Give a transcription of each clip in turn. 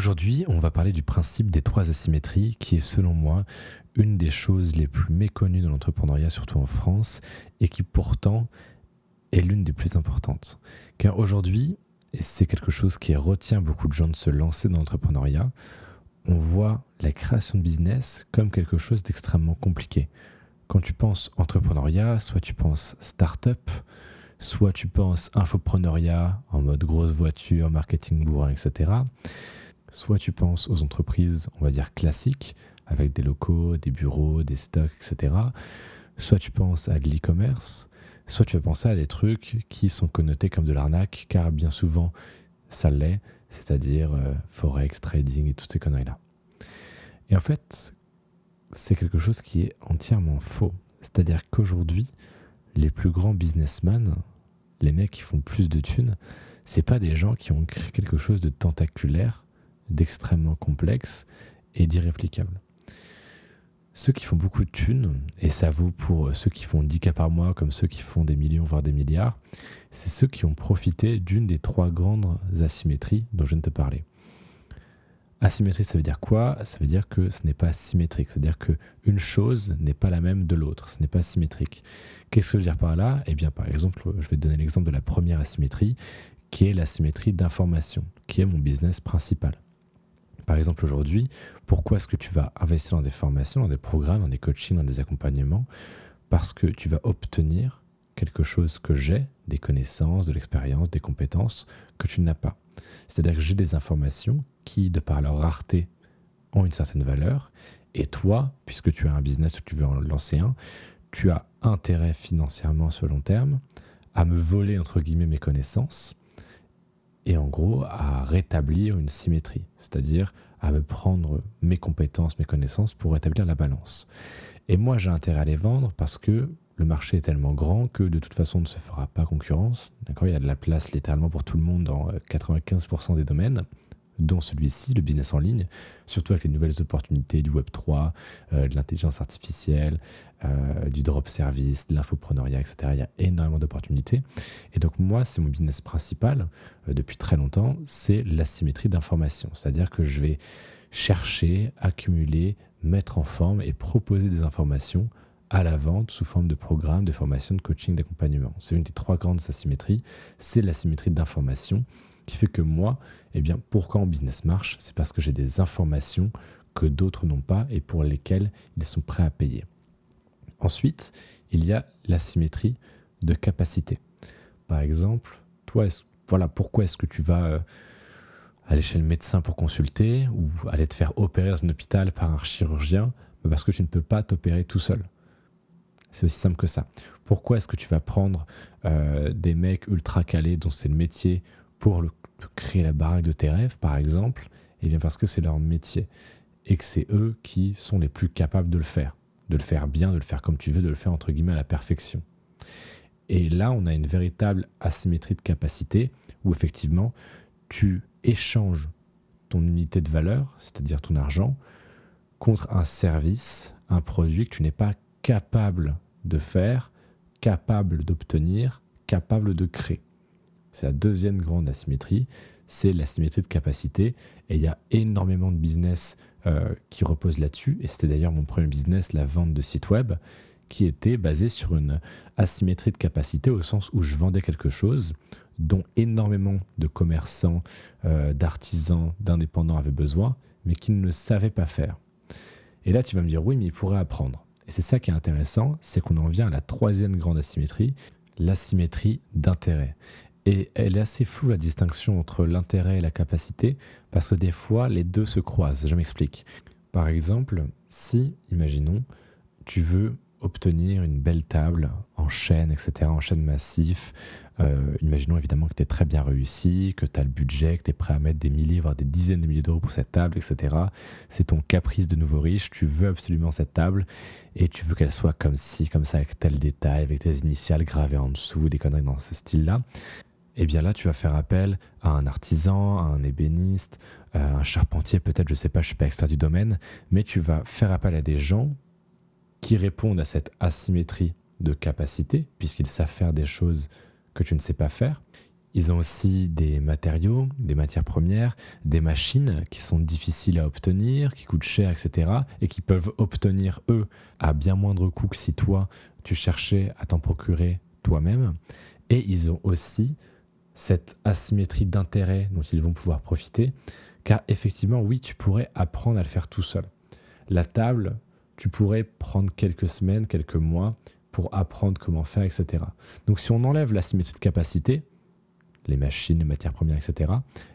Aujourd'hui, on va parler du principe des trois asymétries qui est selon moi une des choses les plus méconnues dans l'entrepreneuriat, surtout en France, et qui pourtant est l'une des plus importantes. Car aujourd'hui, et c'est quelque chose qui retient beaucoup de gens de se lancer dans l'entrepreneuriat, on voit la création de business comme quelque chose d'extrêmement compliqué. Quand tu penses entrepreneuriat, soit tu penses start-up, soit tu penses infopreneuriat en mode grosse voiture, marketing bourrin, etc. Soit tu penses aux entreprises, on va dire classiques, avec des locaux, des bureaux, des stocks, etc. Soit tu penses à de l'e-commerce, soit tu vas penser à des trucs qui sont connotés comme de l'arnaque, car bien souvent, ça l'est, c'est-à-dire euh, forex, trading et toutes ces conneries-là. Et en fait, c'est quelque chose qui est entièrement faux. C'est-à-dire qu'aujourd'hui, les plus grands businessmen, les mecs qui font plus de thunes, c'est pas des gens qui ont créé quelque chose de tentaculaire, d'extrêmement complexe et d'irréplicable. Ceux qui font beaucoup de thunes, et ça vaut pour ceux qui font 10 cas par mois comme ceux qui font des millions voire des milliards, c'est ceux qui ont profité d'une des trois grandes asymétries dont je viens de te parler. Asymétrie, ça veut dire quoi? Ça veut dire que ce n'est pas symétrique. C'est-à-dire qu'une chose n'est pas la même de l'autre. Ce n'est pas symétrique. Qu'est-ce que je veux dire par là? Eh bien, par exemple, je vais te donner l'exemple de la première asymétrie, qui est l'asymétrie d'information, qui est mon business principal. Par exemple, aujourd'hui, pourquoi est-ce que tu vas investir dans des formations, dans des programmes, dans des coachings, dans des accompagnements? Parce que tu vas obtenir quelque chose que j'ai, des connaissances, de l'expérience, des compétences que tu n'as pas. C'est-à-dire que j'ai des informations qui, de par leur rareté, ont une certaine valeur. Et toi, puisque tu as un business ou tu veux en lancer un, tu as intérêt financièrement sur long terme à me voler, entre guillemets, mes connaissances et en gros à rétablir une symétrie, c'est-à-dire à me prendre mes compétences, mes connaissances pour rétablir la balance. Et moi, j'ai intérêt à les vendre parce que le marché est tellement grand que de toute façon, on ne se fera pas concurrence. Il y a de la place littéralement pour tout le monde dans 95% euh, des domaines dont celui-ci, le business en ligne, surtout avec les nouvelles opportunités du Web3, euh, de l'intelligence artificielle, euh, du drop service, de l'infopreneuriat, etc. Il y a énormément d'opportunités. Et donc moi, c'est mon business principal euh, depuis très longtemps, c'est l'asymétrie d'information. C'est-à-dire que je vais chercher, accumuler, mettre en forme et proposer des informations à la vente sous forme de programmes, de formation, de coaching, d'accompagnement. C'est une des trois grandes asymétries. C'est l'asymétrie d'information qui fait que moi, eh bien, pourquoi en business marche C'est parce que j'ai des informations que d'autres n'ont pas et pour lesquelles ils sont prêts à payer. Ensuite, il y a l'asymétrie de capacité. Par exemple, toi, voilà, pourquoi est-ce que tu vas euh, aller chez le médecin pour consulter ou aller te faire opérer dans un hôpital par un chirurgien? Bah, Parce que tu ne peux pas t'opérer tout seul. C'est aussi simple que ça. Pourquoi est-ce que tu vas prendre euh, des mecs ultra calés dont c'est le métier pour le créer la baraque de tes rêves, par exemple, eh bien parce que c'est leur métier et que c'est eux qui sont les plus capables de le faire, de le faire bien, de le faire comme tu veux, de le faire entre guillemets à la perfection. Et là, on a une véritable asymétrie de capacité où effectivement, tu échanges ton unité de valeur, c'est-à-dire ton argent, contre un service, un produit que tu n'es pas capable de faire, capable d'obtenir, capable de créer. C'est la deuxième grande asymétrie, c'est l'asymétrie de capacité. Et il y a énormément de business euh, qui reposent là-dessus. Et c'était d'ailleurs mon premier business, la vente de sites web, qui était basé sur une asymétrie de capacité au sens où je vendais quelque chose dont énormément de commerçants, euh, d'artisans, d'indépendants avaient besoin, mais qui ne savaient pas faire. Et là, tu vas me dire, oui, mais ils pourraient apprendre. Et c'est ça qui est intéressant, c'est qu'on en vient à la troisième grande asymétrie, l'asymétrie d'intérêt. Et elle est assez floue la distinction entre l'intérêt et la capacité, parce que des fois, les deux se croisent. Je m'explique. Par exemple, si, imaginons, tu veux obtenir une belle table en chaîne, etc., en chaîne massif, euh, imaginons évidemment que tu es très bien réussi, que tu as le budget, que tu es prêt à mettre des milliers, voire des dizaines de milliers d'euros pour cette table, etc. C'est ton caprice de nouveau riche, tu veux absolument cette table et tu veux qu'elle soit comme ci, comme ça, avec tel détail, avec tes initiales gravées en dessous, des conneries dans ce style-là eh bien là, tu vas faire appel à un artisan, à un ébéniste, à un charpentier, peut-être, je ne sais pas, je ne suis pas expert du domaine, mais tu vas faire appel à des gens qui répondent à cette asymétrie de capacité, puisqu'ils savent faire des choses que tu ne sais pas faire. Ils ont aussi des matériaux, des matières premières, des machines qui sont difficiles à obtenir, qui coûtent cher, etc. et qui peuvent obtenir, eux, à bien moindre coût que si toi, tu cherchais à t'en procurer toi-même. Et ils ont aussi cette asymétrie d'intérêt dont ils vont pouvoir profiter, car effectivement, oui, tu pourrais apprendre à le faire tout seul. La table, tu pourrais prendre quelques semaines, quelques mois pour apprendre comment faire, etc. Donc si on enlève l'asymétrie de capacité, les machines, les matières premières, etc.,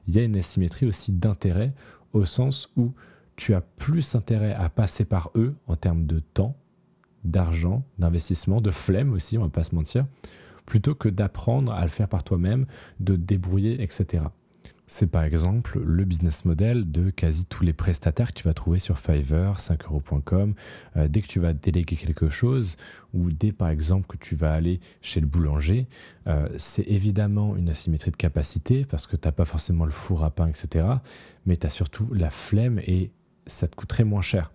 il y a une asymétrie aussi d'intérêt au sens où tu as plus intérêt à passer par eux en termes de temps, d'argent, d'investissement, de flemme aussi, on va pas se mentir, plutôt que d'apprendre à le faire par toi-même, de débrouiller, etc. C'est par exemple le business model de quasi tous les prestataires que tu vas trouver sur Fiverr, 5euros.com. Euh, dès que tu vas déléguer quelque chose, ou dès par exemple que tu vas aller chez le boulanger, euh, c'est évidemment une asymétrie de capacité parce que tu n'as pas forcément le four à pain, etc. Mais tu as surtout la flemme et ça te coûterait moins cher.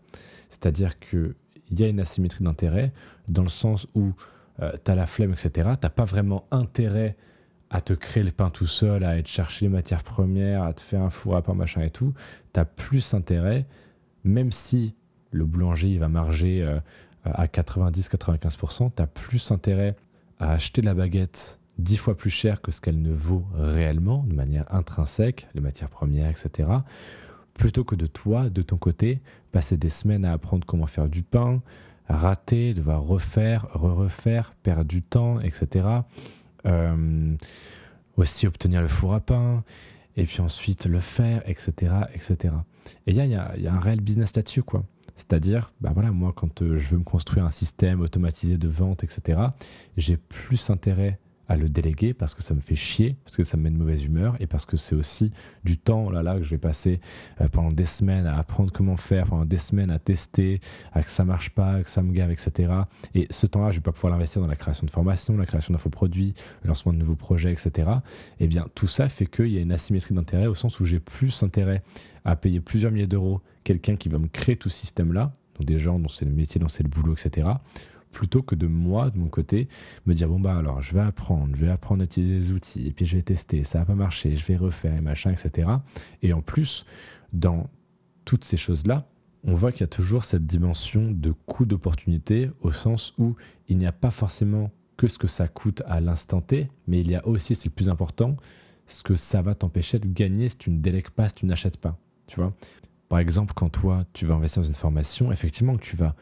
C'est-à-dire qu'il y a une asymétrie d'intérêt dans le sens où euh, tu as la flemme, etc. Tu n'as pas vraiment intérêt à te créer le pain tout seul, à être chercher les matières premières, à te faire un four à pain, machin et tout, tu as plus intérêt, même si le boulanger il va marger euh, à 90-95%, tu as plus intérêt à acheter la baguette dix fois plus cher que ce qu'elle ne vaut réellement, de manière intrinsèque, les matières premières, etc., plutôt que de toi, de ton côté, passer des semaines à apprendre comment faire du pain, rater, devoir refaire, re-refaire, perdre du temps, etc. Euh, aussi obtenir le four à pain, et puis ensuite le faire, etc. etc. Et il y a, un réel business là-dessus, quoi. C'est-à-dire, bah voilà, moi, quand euh, je veux me construire un système automatisé de vente, etc., j'ai plus intérêt à le déléguer parce que ça me fait chier, parce que ça me met de mauvaise humeur et parce que c'est aussi du temps là, là que je vais passer euh, pendant des semaines à apprendre comment faire, pendant des semaines à tester, à que ça marche pas, que ça me gave, etc. Et ce temps-là, je vais pas pouvoir l'investir dans la création de formation, la création d'infoproduits, le lancement de nouveaux projets, etc. Et eh bien, tout ça fait qu'il y a une asymétrie d'intérêt au sens où j'ai plus intérêt à payer plusieurs milliers d'euros quelqu'un qui va me créer tout ce système-là, donc des gens dont c'est le métier, dont c'est le boulot, etc plutôt que de moi, de mon côté, me dire bon bah alors je vais apprendre, je vais apprendre à utiliser des outils, et puis je vais tester, ça va pas marcher, je vais refaire et machin, etc. Et en plus, dans toutes ces choses-là, on voit qu'il y a toujours cette dimension de coût d'opportunité au sens où il n'y a pas forcément que ce que ça coûte à l'instant T, mais il y a aussi, c'est le plus important, ce que ça va t'empêcher de gagner si tu ne délègues pas, si tu n'achètes pas. Tu vois Par exemple, quand toi, tu vas investir dans une formation, effectivement, tu vas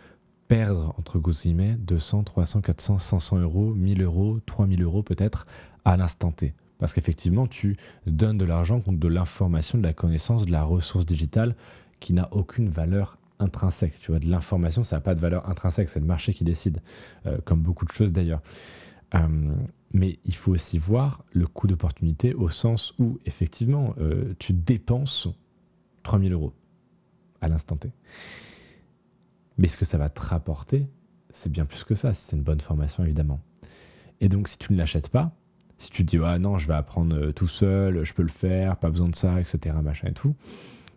perdre, entre guillemets, 200, 300, 400, 500 euros, 1000 euros, 3000 euros peut-être à l'instant T. Parce qu'effectivement, tu donnes de l'argent contre de l'information, de la connaissance, de la ressource digitale qui n'a aucune valeur intrinsèque. Tu vois, de l'information, ça n'a pas de valeur intrinsèque, c'est le marché qui décide, euh, comme beaucoup de choses d'ailleurs. Euh, mais il faut aussi voir le coût d'opportunité au sens où, effectivement, euh, tu dépenses 3000 euros à l'instant T. Mais ce que ça va te rapporter, c'est bien plus que ça, si c'est une bonne formation, évidemment. Et donc, si tu ne l'achètes pas, si tu te dis, ah non, je vais apprendre euh, tout seul, je peux le faire, pas besoin de ça, etc., machin et tout,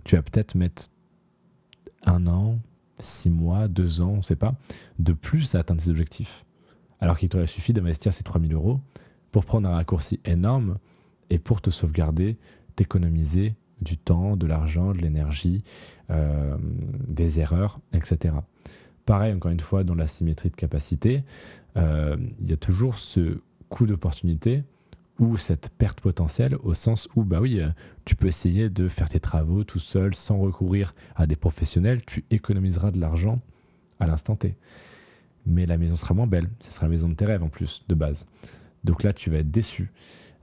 tu vas peut-être mettre un an, six mois, deux ans, on ne sait pas, de plus à atteindre tes objectifs. Alors qu'il t'aurait suffi d'investir ces 3000 euros pour prendre un raccourci énorme et pour te sauvegarder, t'économiser du temps, de l'argent, de l'énergie, euh, des erreurs, etc. Pareil, encore une fois, dans la symétrie de capacité, euh, il y a toujours ce coût d'opportunité ou cette perte potentielle au sens où, bah oui, tu peux essayer de faire tes travaux tout seul sans recourir à des professionnels, tu économiseras de l'argent à l'instant T. Mais la maison sera moins belle, ce sera la maison de tes rêves en plus, de base. Donc là, tu vas être déçu.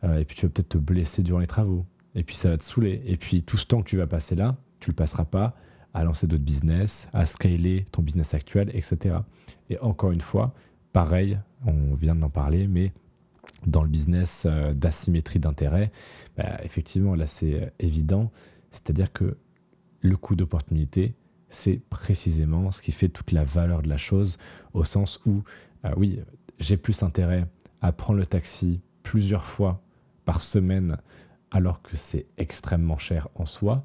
Euh, et puis tu vas peut-être te blesser durant les travaux. Et puis ça va te saouler. Et puis tout ce temps que tu vas passer là, tu le passeras pas à lancer d'autres business, à scaler ton business actuel, etc. Et encore une fois, pareil, on vient d'en parler, mais dans le business euh, d'asymétrie d'intérêt, bah, effectivement, là c'est euh, évident. C'est-à-dire que le coût d'opportunité, c'est précisément ce qui fait toute la valeur de la chose, au sens où, euh, oui, j'ai plus intérêt à prendre le taxi plusieurs fois par semaine alors que c'est extrêmement cher en soi,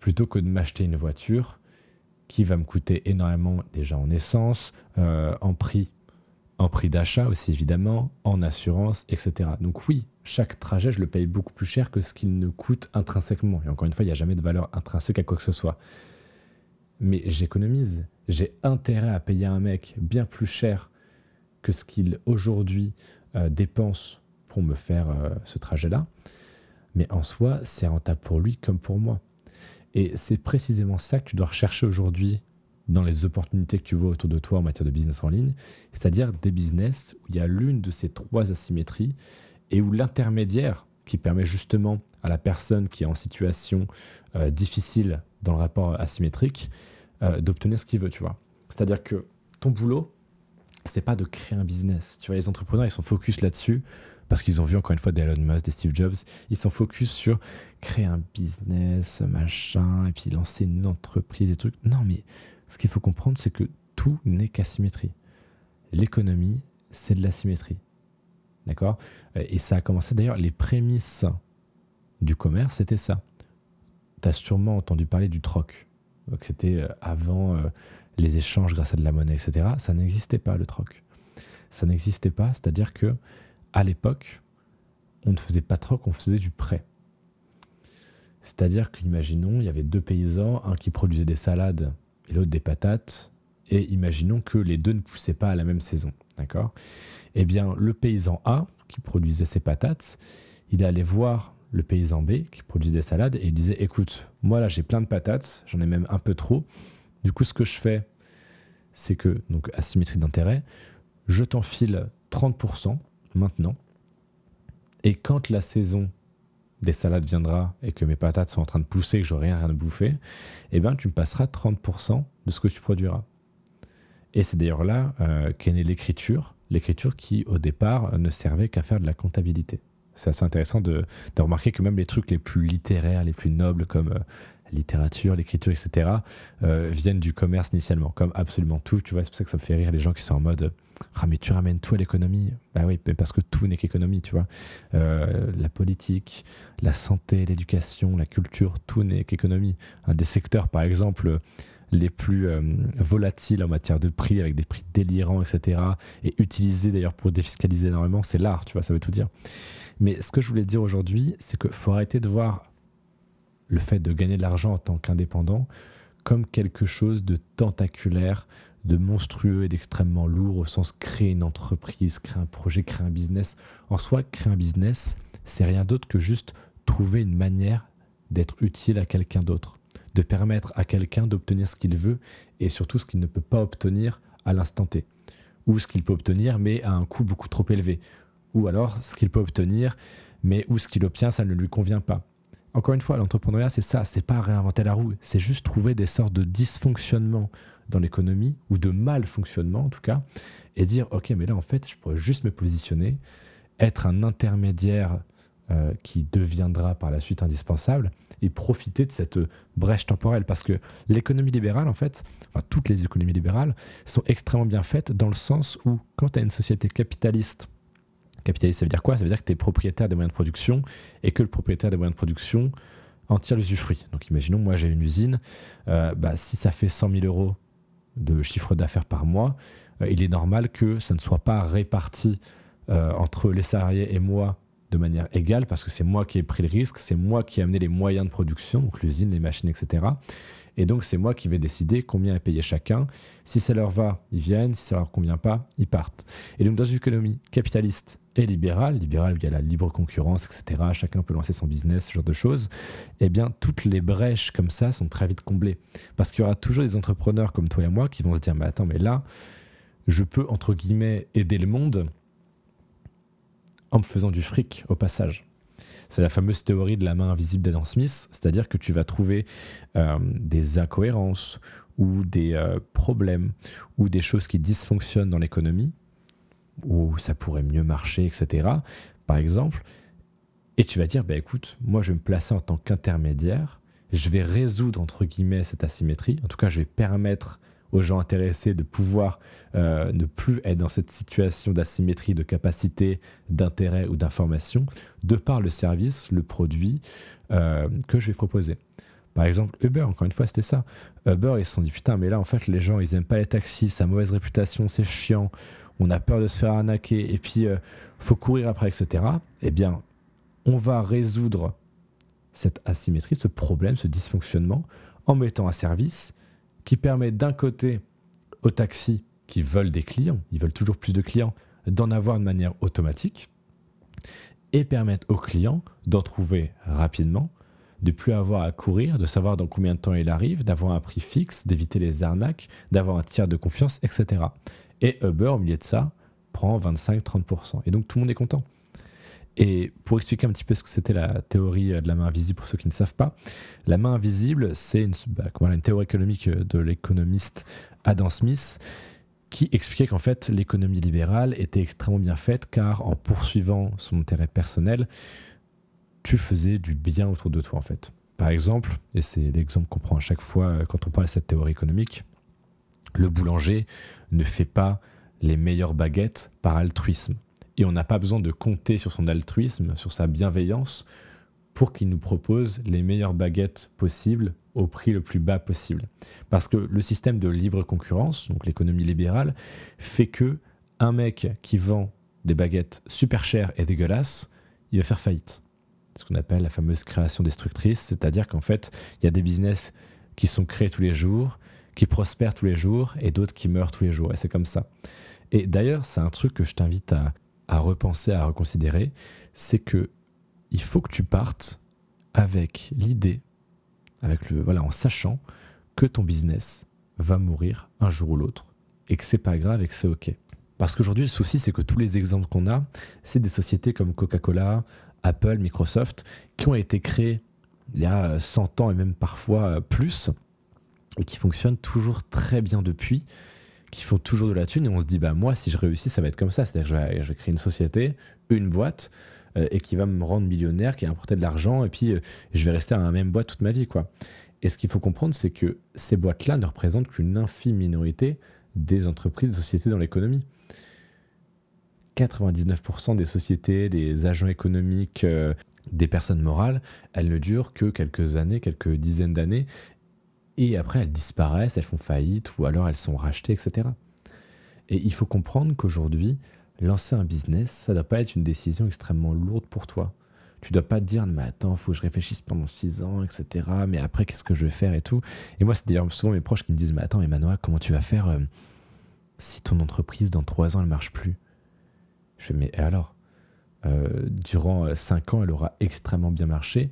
plutôt que de m'acheter une voiture qui va me coûter énormément déjà en essence, euh, en prix en prix d'achat aussi évidemment, en assurance, etc. Donc oui, chaque trajet, je le paye beaucoup plus cher que ce qu'il ne coûte intrinsèquement. Et encore une fois, il n'y a jamais de valeur intrinsèque à quoi que ce soit. Mais j'économise. J'ai intérêt à payer un mec bien plus cher que ce qu'il aujourd'hui euh, dépense pour me faire euh, ce trajet-là. Mais en soi, c'est rentable pour lui comme pour moi. Et c'est précisément ça que tu dois rechercher aujourd'hui dans les opportunités que tu vois autour de toi en matière de business en ligne, c'est-à-dire des business où il y a l'une de ces trois asymétries et où l'intermédiaire qui permet justement à la personne qui est en situation euh, difficile dans le rapport asymétrique euh, d'obtenir ce qu'il veut, tu vois. C'est-à-dire que ton boulot, c'est pas de créer un business. Tu vois, les entrepreneurs, ils sont focus là-dessus parce qu'ils ont vu encore une fois des Elon Musk, des Steve Jobs. Ils sont focus sur créer un business, machin, et puis lancer une entreprise et trucs. Non, mais ce qu'il faut comprendre, c'est que tout n'est qu'asymétrie. L'économie, c'est de l'asymétrie. D'accord? Et ça a commencé d'ailleurs, les prémices du commerce, c'était ça. Tu as sûrement entendu parler du troc. C'était euh, avant euh, les échanges grâce à de la monnaie, etc. Ça n'existait pas, le troc. Ça n'existait pas, c'est-à-dire que à l'époque, on ne faisait pas troc, on faisait du prêt. C'est-à-dire qu'imaginons, il y avait deux paysans, un qui produisait des salades et l'autre des patates, et imaginons que les deux ne poussaient pas à la même saison, d'accord? Eh bien, le paysan A, qui produisait ses patates, il allait voir le paysan B, qui produisait des salades, et il disait, écoute, moi là j'ai plein de patates, j'en ai même un peu trop, du coup ce que je fais, c'est que, donc asymétrie d'intérêt, je t'enfile 30% maintenant, et quand la saison des salades viendra et que mes patates sont en train de pousser, que je rien, rien à bouffer, eh bien, tu me passeras 30% de ce que tu produiras. Et c'est d'ailleurs là euh, qu'est née l'écriture, l'écriture qui, au départ, ne servait qu'à faire de la comptabilité. C'est assez intéressant de, remarquer que même les trucs les plus littéraires, les plus nobles, comme euh, littérature, l'écriture, etc., euh, viennent du commerce initialement, comme absolument tout. Tu vois, c'est pour ça que ça me fait rire les gens qui sont en mode ah, mais tu ramènes tout à l'économie. Bah oui, parce que tout n'est qu'économie, tu vois. Euh, la politique, la santé, l'éducation, la culture, tout n'est qu'économie. Un des secteurs, par exemple, les plus euh, volatiles en matière de prix, avec des prix délirants, etc., et utilisés d'ailleurs pour défiscaliser énormément, c'est l'art, tu vois, ça veut tout dire. Mais ce que je voulais dire aujourd'hui, c'est qu'il faut arrêter de voir le fait de gagner de l'argent en tant qu'indépendant comme quelque chose de tentaculaire, de monstrueux et d'extrêmement lourd au sens créer une entreprise, créer un projet, créer un business. En soi, créer un business, c'est rien d'autre que juste trouver une manière d'être utile à quelqu'un d'autre, de permettre à quelqu'un d'obtenir ce qu'il veut et surtout ce qu'il ne peut pas obtenir à l'instant T, ou ce qu'il peut obtenir mais à un coût beaucoup trop élevé, ou alors ce qu'il peut obtenir mais où ce qu'il obtient ça ne lui convient pas. Encore une fois, l'entrepreneuriat c'est ça, c'est pas réinventer la roue, c'est juste trouver des sortes de dysfonctionnements dans l'économie, ou de mal fonctionnement en tout cas, et dire, ok, mais là en fait, je pourrais juste me positionner, être un intermédiaire euh, qui deviendra par la suite indispensable, et profiter de cette brèche temporelle. Parce que l'économie libérale, en fait, enfin toutes les économies libérales, sont extrêmement bien faites dans le sens où quand tu as une société capitaliste, capitaliste ça veut dire quoi? Ça veut dire que tu es propriétaire des moyens de production, et que le propriétaire des moyens de production en tire l'usufruit. Donc imaginons, moi j'ai une usine, euh, bah, si ça fait 100 000 euros de chiffre d'affaires par mois, euh, il est normal que ça ne soit pas réparti euh, entre les salariés et moi de manière égale, parce que c'est moi qui ai pris le risque, c'est moi qui ai amené les moyens de production, donc l'usine, les machines, etc. Et donc c'est moi qui vais décider combien est payé chacun. Si ça leur va, ils viennent, si ça leur convient pas, ils partent. Et donc dans une économie capitaliste et libérale, libérale il y a la libre concurrence, etc., chacun peut lancer son business, ce genre de choses, eh bien toutes les brèches comme ça sont très vite comblées. Parce qu'il y aura toujours des entrepreneurs comme toi et moi qui vont se dire, mais attends, mais là, je peux, entre guillemets, aider le monde en me faisant du fric au passage. C'est la fameuse théorie de la main invisible d'Adam Smith, c'est-à-dire que tu vas trouver euh, des incohérences ou des euh, problèmes ou des choses qui dysfonctionnent dans l'économie, où ça pourrait mieux marcher, etc. Par exemple, et tu vas dire, bah, écoute, moi je vais me placer en tant qu'intermédiaire, je vais résoudre entre guillemets cette asymétrie, en tout cas je vais permettre aux gens intéressés de pouvoir euh, ne plus être dans cette situation d'asymétrie de capacité, d'intérêt ou d'information, de par le service, le produit euh, que je vais proposer. Par exemple, Uber, encore une fois, c'était ça. Uber, ils se sont dit, putain, mais là, en fait, les gens, ils aiment pas les taxis, sa mauvaise réputation, c'est chiant. on a peur de se faire arnaquer, et puis euh, faut courir après, etc., eh bien, on va résoudre cette asymétrie, ce problème, ce dysfonctionnement, en mettant un service qui permet d'un côté aux taxis qui veulent des clients, ils veulent toujours plus de clients, d'en avoir de manière automatique, et permettre aux clients d'en trouver rapidement, de plus avoir à courir, de savoir dans combien de temps il arrive, d'avoir un prix fixe, d'éviter les arnaques, d'avoir un tiers de confiance, etc. Et Uber, au milieu de ça, prend 25-30%. Et donc tout le monde est content. Et pour expliquer un petit peu ce que c'était la théorie de la main invisible pour ceux qui ne savent pas, la main invisible, c'est une, bah, théorie économique de l'économiste Adam Smith qui expliquait qu'en fait l'économie libérale était extrêmement bien faite car en poursuivant son intérêt personnel, tu faisais du bien autour de toi en fait. Par exemple, et c'est l'exemple qu'on prend à chaque fois euh, quand on parle de cette théorie économique, le boulanger ne fait pas les meilleures baguettes par altruisme. Et on n'a pas besoin de compter sur son altruisme, sur sa bienveillance, pour qu'il nous propose les meilleures baguettes possibles au prix le plus bas possible. Parce que le système de libre concurrence, donc l'économie libérale, fait que un mec qui vend des baguettes super chères et dégueulasses, il va faire faillite. Ce qu'on appelle la fameuse création destructrice, c'est-à-dire qu'en fait, il y a des business qui sont créés tous les jours, qui prospèrent tous les jours, et d'autres qui meurent tous les jours. Et c'est comme ça. Et d'ailleurs, c'est un truc que je t'invite à, à repenser, à reconsidérer, c'est que il faut que tu partes avec l'idée, avec le voilà, en sachant que ton business va mourir un jour ou l'autre et que c'est pas grave et que c'est ok. Parce qu'aujourd'hui, le souci, c'est que tous les exemples qu'on a, c'est des sociétés comme Coca-Cola, Apple, Microsoft, qui ont été créées il y a 100 ans et même parfois plus, et qui fonctionnent toujours très bien depuis, qui font toujours de la thune, et on se dit, bah moi, si je réussis, ça va être comme ça, c'est-à-dire que je vais créer une société, une boîte, euh, et qui va me rendre millionnaire, qui va apporter de l'argent, et puis euh, je vais rester à la même boîte toute ma vie, quoi. Et ce qu'il faut comprendre, c'est que ces boîtes-là ne représentent qu'une infime minorité des entreprises, des sociétés dans l'économie. 99% des sociétés, des agents économiques, euh, des personnes morales, elles ne durent que quelques années, quelques dizaines d'années, et après elles disparaissent, elles font faillite, ou alors elles sont rachetées, etc. Et il faut comprendre qu'aujourd'hui, lancer un business, ça ne doit pas être une décision extrêmement lourde pour toi. Tu dois pas te dire, mais attends, faut que je réfléchisse pendant six ans, etc. Mais après, qu'est-ce que je vais faire et tout. Et moi, c'est d'ailleurs souvent mes proches qui me disent, mais attends, Emmanuel, comment tu vas faire euh, si ton entreprise, dans trois ans, elle marche plus? Je fais, mais alors? Euh, Durant euh, cinq ans, elle aura extrêmement bien marché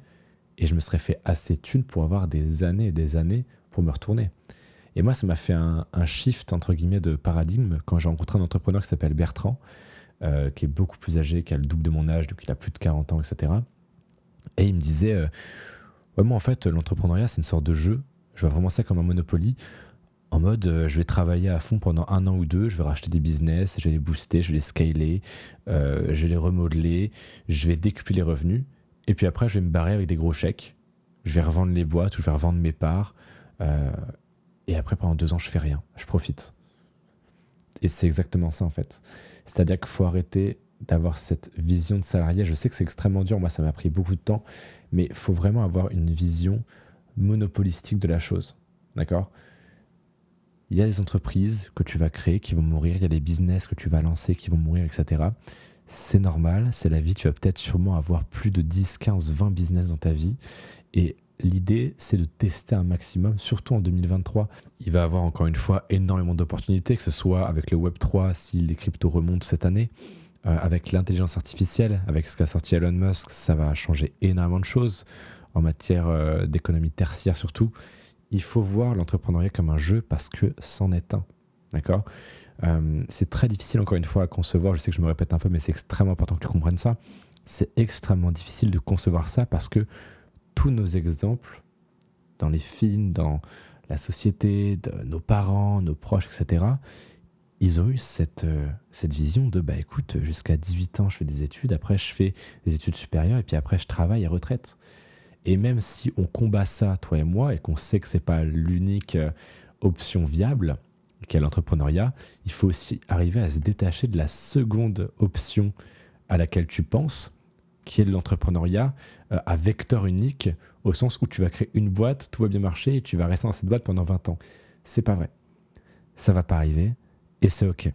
et je me serais fait assez thunes pour avoir des années et des années pour me retourner. Et moi, ça m'a fait un, shift, entre guillemets, de paradigme quand j'ai rencontré un entrepreneur qui s'appelle Bertrand, euh, qui est beaucoup plus âgé, qui a le double de mon âge, donc il a plus de 40 ans, etc. Et il me disait, euh, moi, en fait, l'entrepreneuriat, c'est une sorte de jeu. Je vois vraiment ça comme un Monopoly. En mode, euh, je vais travailler à fond pendant un an ou deux, je vais racheter des business, je vais les booster, je vais les scaler, je vais les remodeler, je vais décupler les revenus. Et puis après, je vais me barrer avec des gros chèques. Je vais revendre les boîtes je vais revendre mes parts. Et après, pendant deux ans, je fais rien. Je profite. Et c'est exactement ça, en fait. C'est-à-dire qu'il faut arrêter d'avoir cette vision de salarié. Je sais que c'est extrêmement dur. Moi, ça m'a pris beaucoup de temps. Mais il faut vraiment avoir une vision monopolistique de la chose. D'accord? Il y a des entreprises que tu vas créer qui vont mourir. Il y a des business que tu vas lancer qui vont mourir, etc. C'est normal, c'est la vie. Tu vas peut-être sûrement avoir plus de 10, 15, 20 business dans ta vie. Et l'idée, c'est de tester un maximum, surtout en 2023. Il va avoir encore une fois énormément d'opportunités, que ce soit avec le Web3, si les cryptos remontent cette année, euh, avec l'intelligence artificielle, avec ce qu'a sorti Elon Musk, ça va changer énormément de choses en matière euh, d'économie tertiaire surtout. Il faut voir l'entrepreneuriat comme un jeu parce que c'en est un. D'accord? Euh, C'est très difficile encore une fois à concevoir, je sais que je me répète un peu, mais c'est extrêmement important que tu comprennes ça. C'est extrêmement difficile de concevoir ça parce que tous nos exemples dans les films, dans la société, de nos parents, nos proches, etc., ils ont eu cette, euh, cette vision de bah écoute, jusqu'à 18 ans, je fais des études, après je fais des études supérieures, et puis après je travaille et retraite. Et même si on combat ça, toi et moi, et qu'on sait que c'est pas l'unique euh, option viable, qu'est l'entrepreneuriat, il faut aussi arriver à se détacher de la seconde option à laquelle tu penses, qui est l'entrepreneuriat euh, à vecteur unique, au sens où tu vas créer une boîte, tout va bien marcher et tu vas rester dans cette boîte pendant 20 ans. C'est pas vrai. Ça va pas arriver et c'est OK.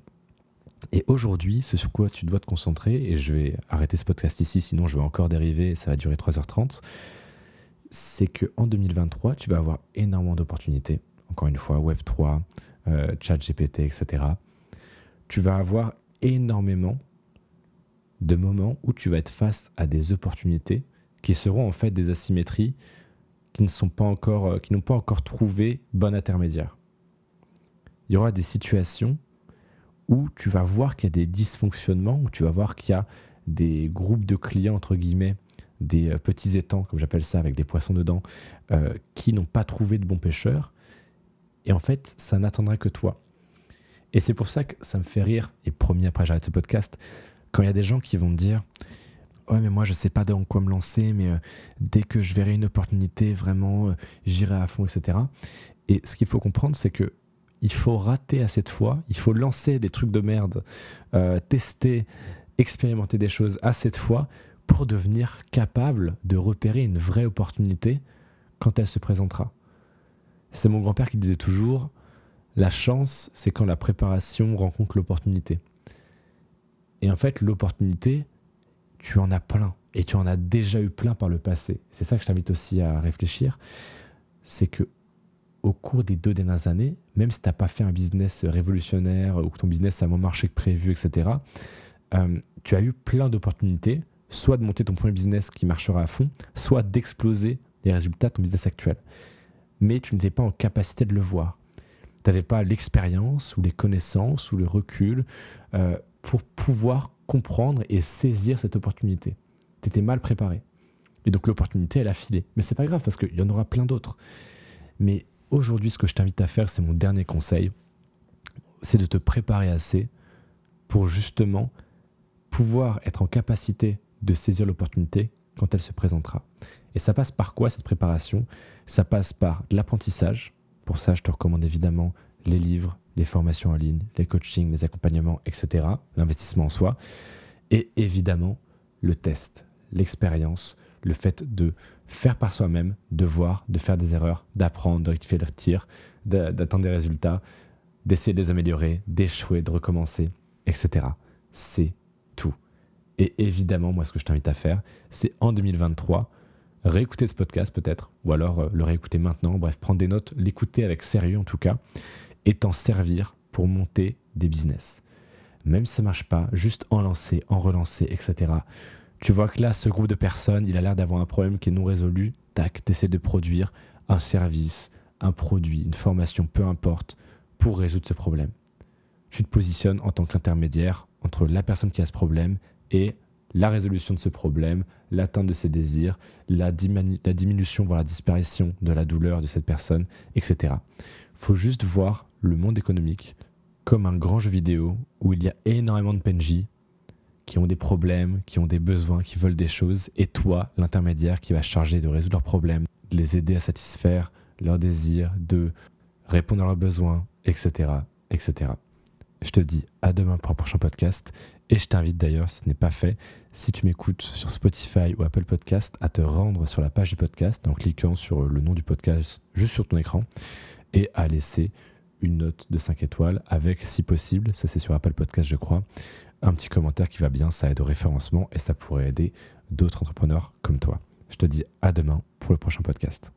Et aujourd'hui, ce sur quoi tu dois te concentrer, et je vais arrêter ce podcast ici, sinon je vais encore dériver et ça va durer 3h30, c'est qu'en 2023, tu vas avoir énormément d'opportunités. Encore une fois, Web3, euh, ChatGPT, etc. Tu vas avoir énormément de moments où tu vas être face à des opportunités qui seront en fait des asymétries qui ne pas euh, n'ont pas encore trouvé bon intermédiaire. Il y aura des situations où tu vas voir qu'il y a des dysfonctionnements, où tu vas voir qu'il y a des groupes de clients, entre guillemets, des euh, petits étangs, comme j'appelle ça, avec des poissons dedans, euh, qui n'ont pas trouvé de bons pêcheurs. Et en fait, ça n'attendra que toi. Et c'est pour ça que ça me fait rire, et promis après j'arrête ce podcast, quand il y a des gens qui vont me dire Ouais, mais moi je sais pas dans quoi me lancer, mais euh, dès que je verrai une opportunité, vraiment, j'irai à fond, etc. Et ce qu'il faut comprendre, c'est que il faut rater à cette fois, il faut lancer des trucs de merde, euh, tester, expérimenter des choses à cette fois pour devenir capable de repérer une vraie opportunité quand elle se présentera. C'est mon grand-père qui disait toujours, la chance, c'est quand la préparation rencontre l'opportunité. Et en fait, l'opportunité, tu en as plein. Et tu en as déjà eu plein par le passé. C'est ça que je t'invite aussi à réfléchir. C'est que au cours des deux dernières années, même si tu n'as pas fait un business révolutionnaire ou que ton business a moins marché que prévu, etc., euh, tu as eu plein d'opportunités, soit de monter ton premier business qui marchera à fond, soit d'exploser les résultats de ton business actuel. Mais tu n'étais pas en capacité de le voir. Tu n'avais pas l'expérience ou les connaissances ou le recul euh, pour pouvoir comprendre et saisir cette opportunité. Tu étais mal préparé. Et donc l'opportunité, elle a filé. Mais c'est pas grave parce qu'il y en aura plein d'autres. Mais Aujourd'hui, ce que je t'invite à faire, c'est mon dernier conseil, c'est de te préparer assez pour justement pouvoir être en capacité de saisir l'opportunité quand elle se présentera. Et ça passe par quoi cette préparation? Ça passe par de l'apprentissage. Pour ça, je te recommande évidemment les livres, les formations en ligne, les coachings, les accompagnements, etc. L'investissement en soi. Et évidemment, le test, l'expérience, le fait de faire par soi-même, de voir, de faire des erreurs, d'apprendre, de rectifier le tir, d'attendre des résultats, d'essayer de les améliorer, d'échouer, de recommencer, etc. C'est. Et évidemment, moi, ce que je t'invite à faire, c'est en 2023, réécouter ce podcast peut-être, ou alors euh, le réécouter maintenant, bref, prendre des notes, l'écouter avec sérieux en tout cas, et t'en servir pour monter des business. Même si ça marche pas, juste en lancer, en relancer, etc tu vois que là, ce groupe de personnes, il a l'air d'avoir un problème qui est non résolu. Tac, tu essaies de produire un service, un produit, une formation, peu importe, pour résoudre ce problème. Tu te positionnes en tant qu'intermédiaire entre la personne qui a ce problème et la résolution de ce problème, l'atteinte de ses désirs, la, diminution, voire la disparition de la douleur de cette personne, etc. Faut juste voir le monde économique comme un grand jeu vidéo où il y a énormément de PNJ qui ont des problèmes, qui ont des besoins, qui veulent des choses, et toi, l'intermédiaire qui va charger de résoudre leurs problèmes, de les aider à satisfaire leurs désirs, de répondre à leurs besoins, etc. etc. Je te dis à demain pour un prochain podcast. Et je t'invite d'ailleurs, si ce n'est pas fait, si tu m'écoutes sur Spotify ou Apple Podcast, à te rendre sur la page du podcast en cliquant sur le nom du podcast juste sur ton écran et à laisser une note de 5 étoiles avec, si possible, ça c'est sur Apple Podcast je crois, un petit commentaire qui va bien, ça aide au référencement et ça pourrait aider d'autres entrepreneurs comme toi. Je te dis à demain pour le prochain podcast.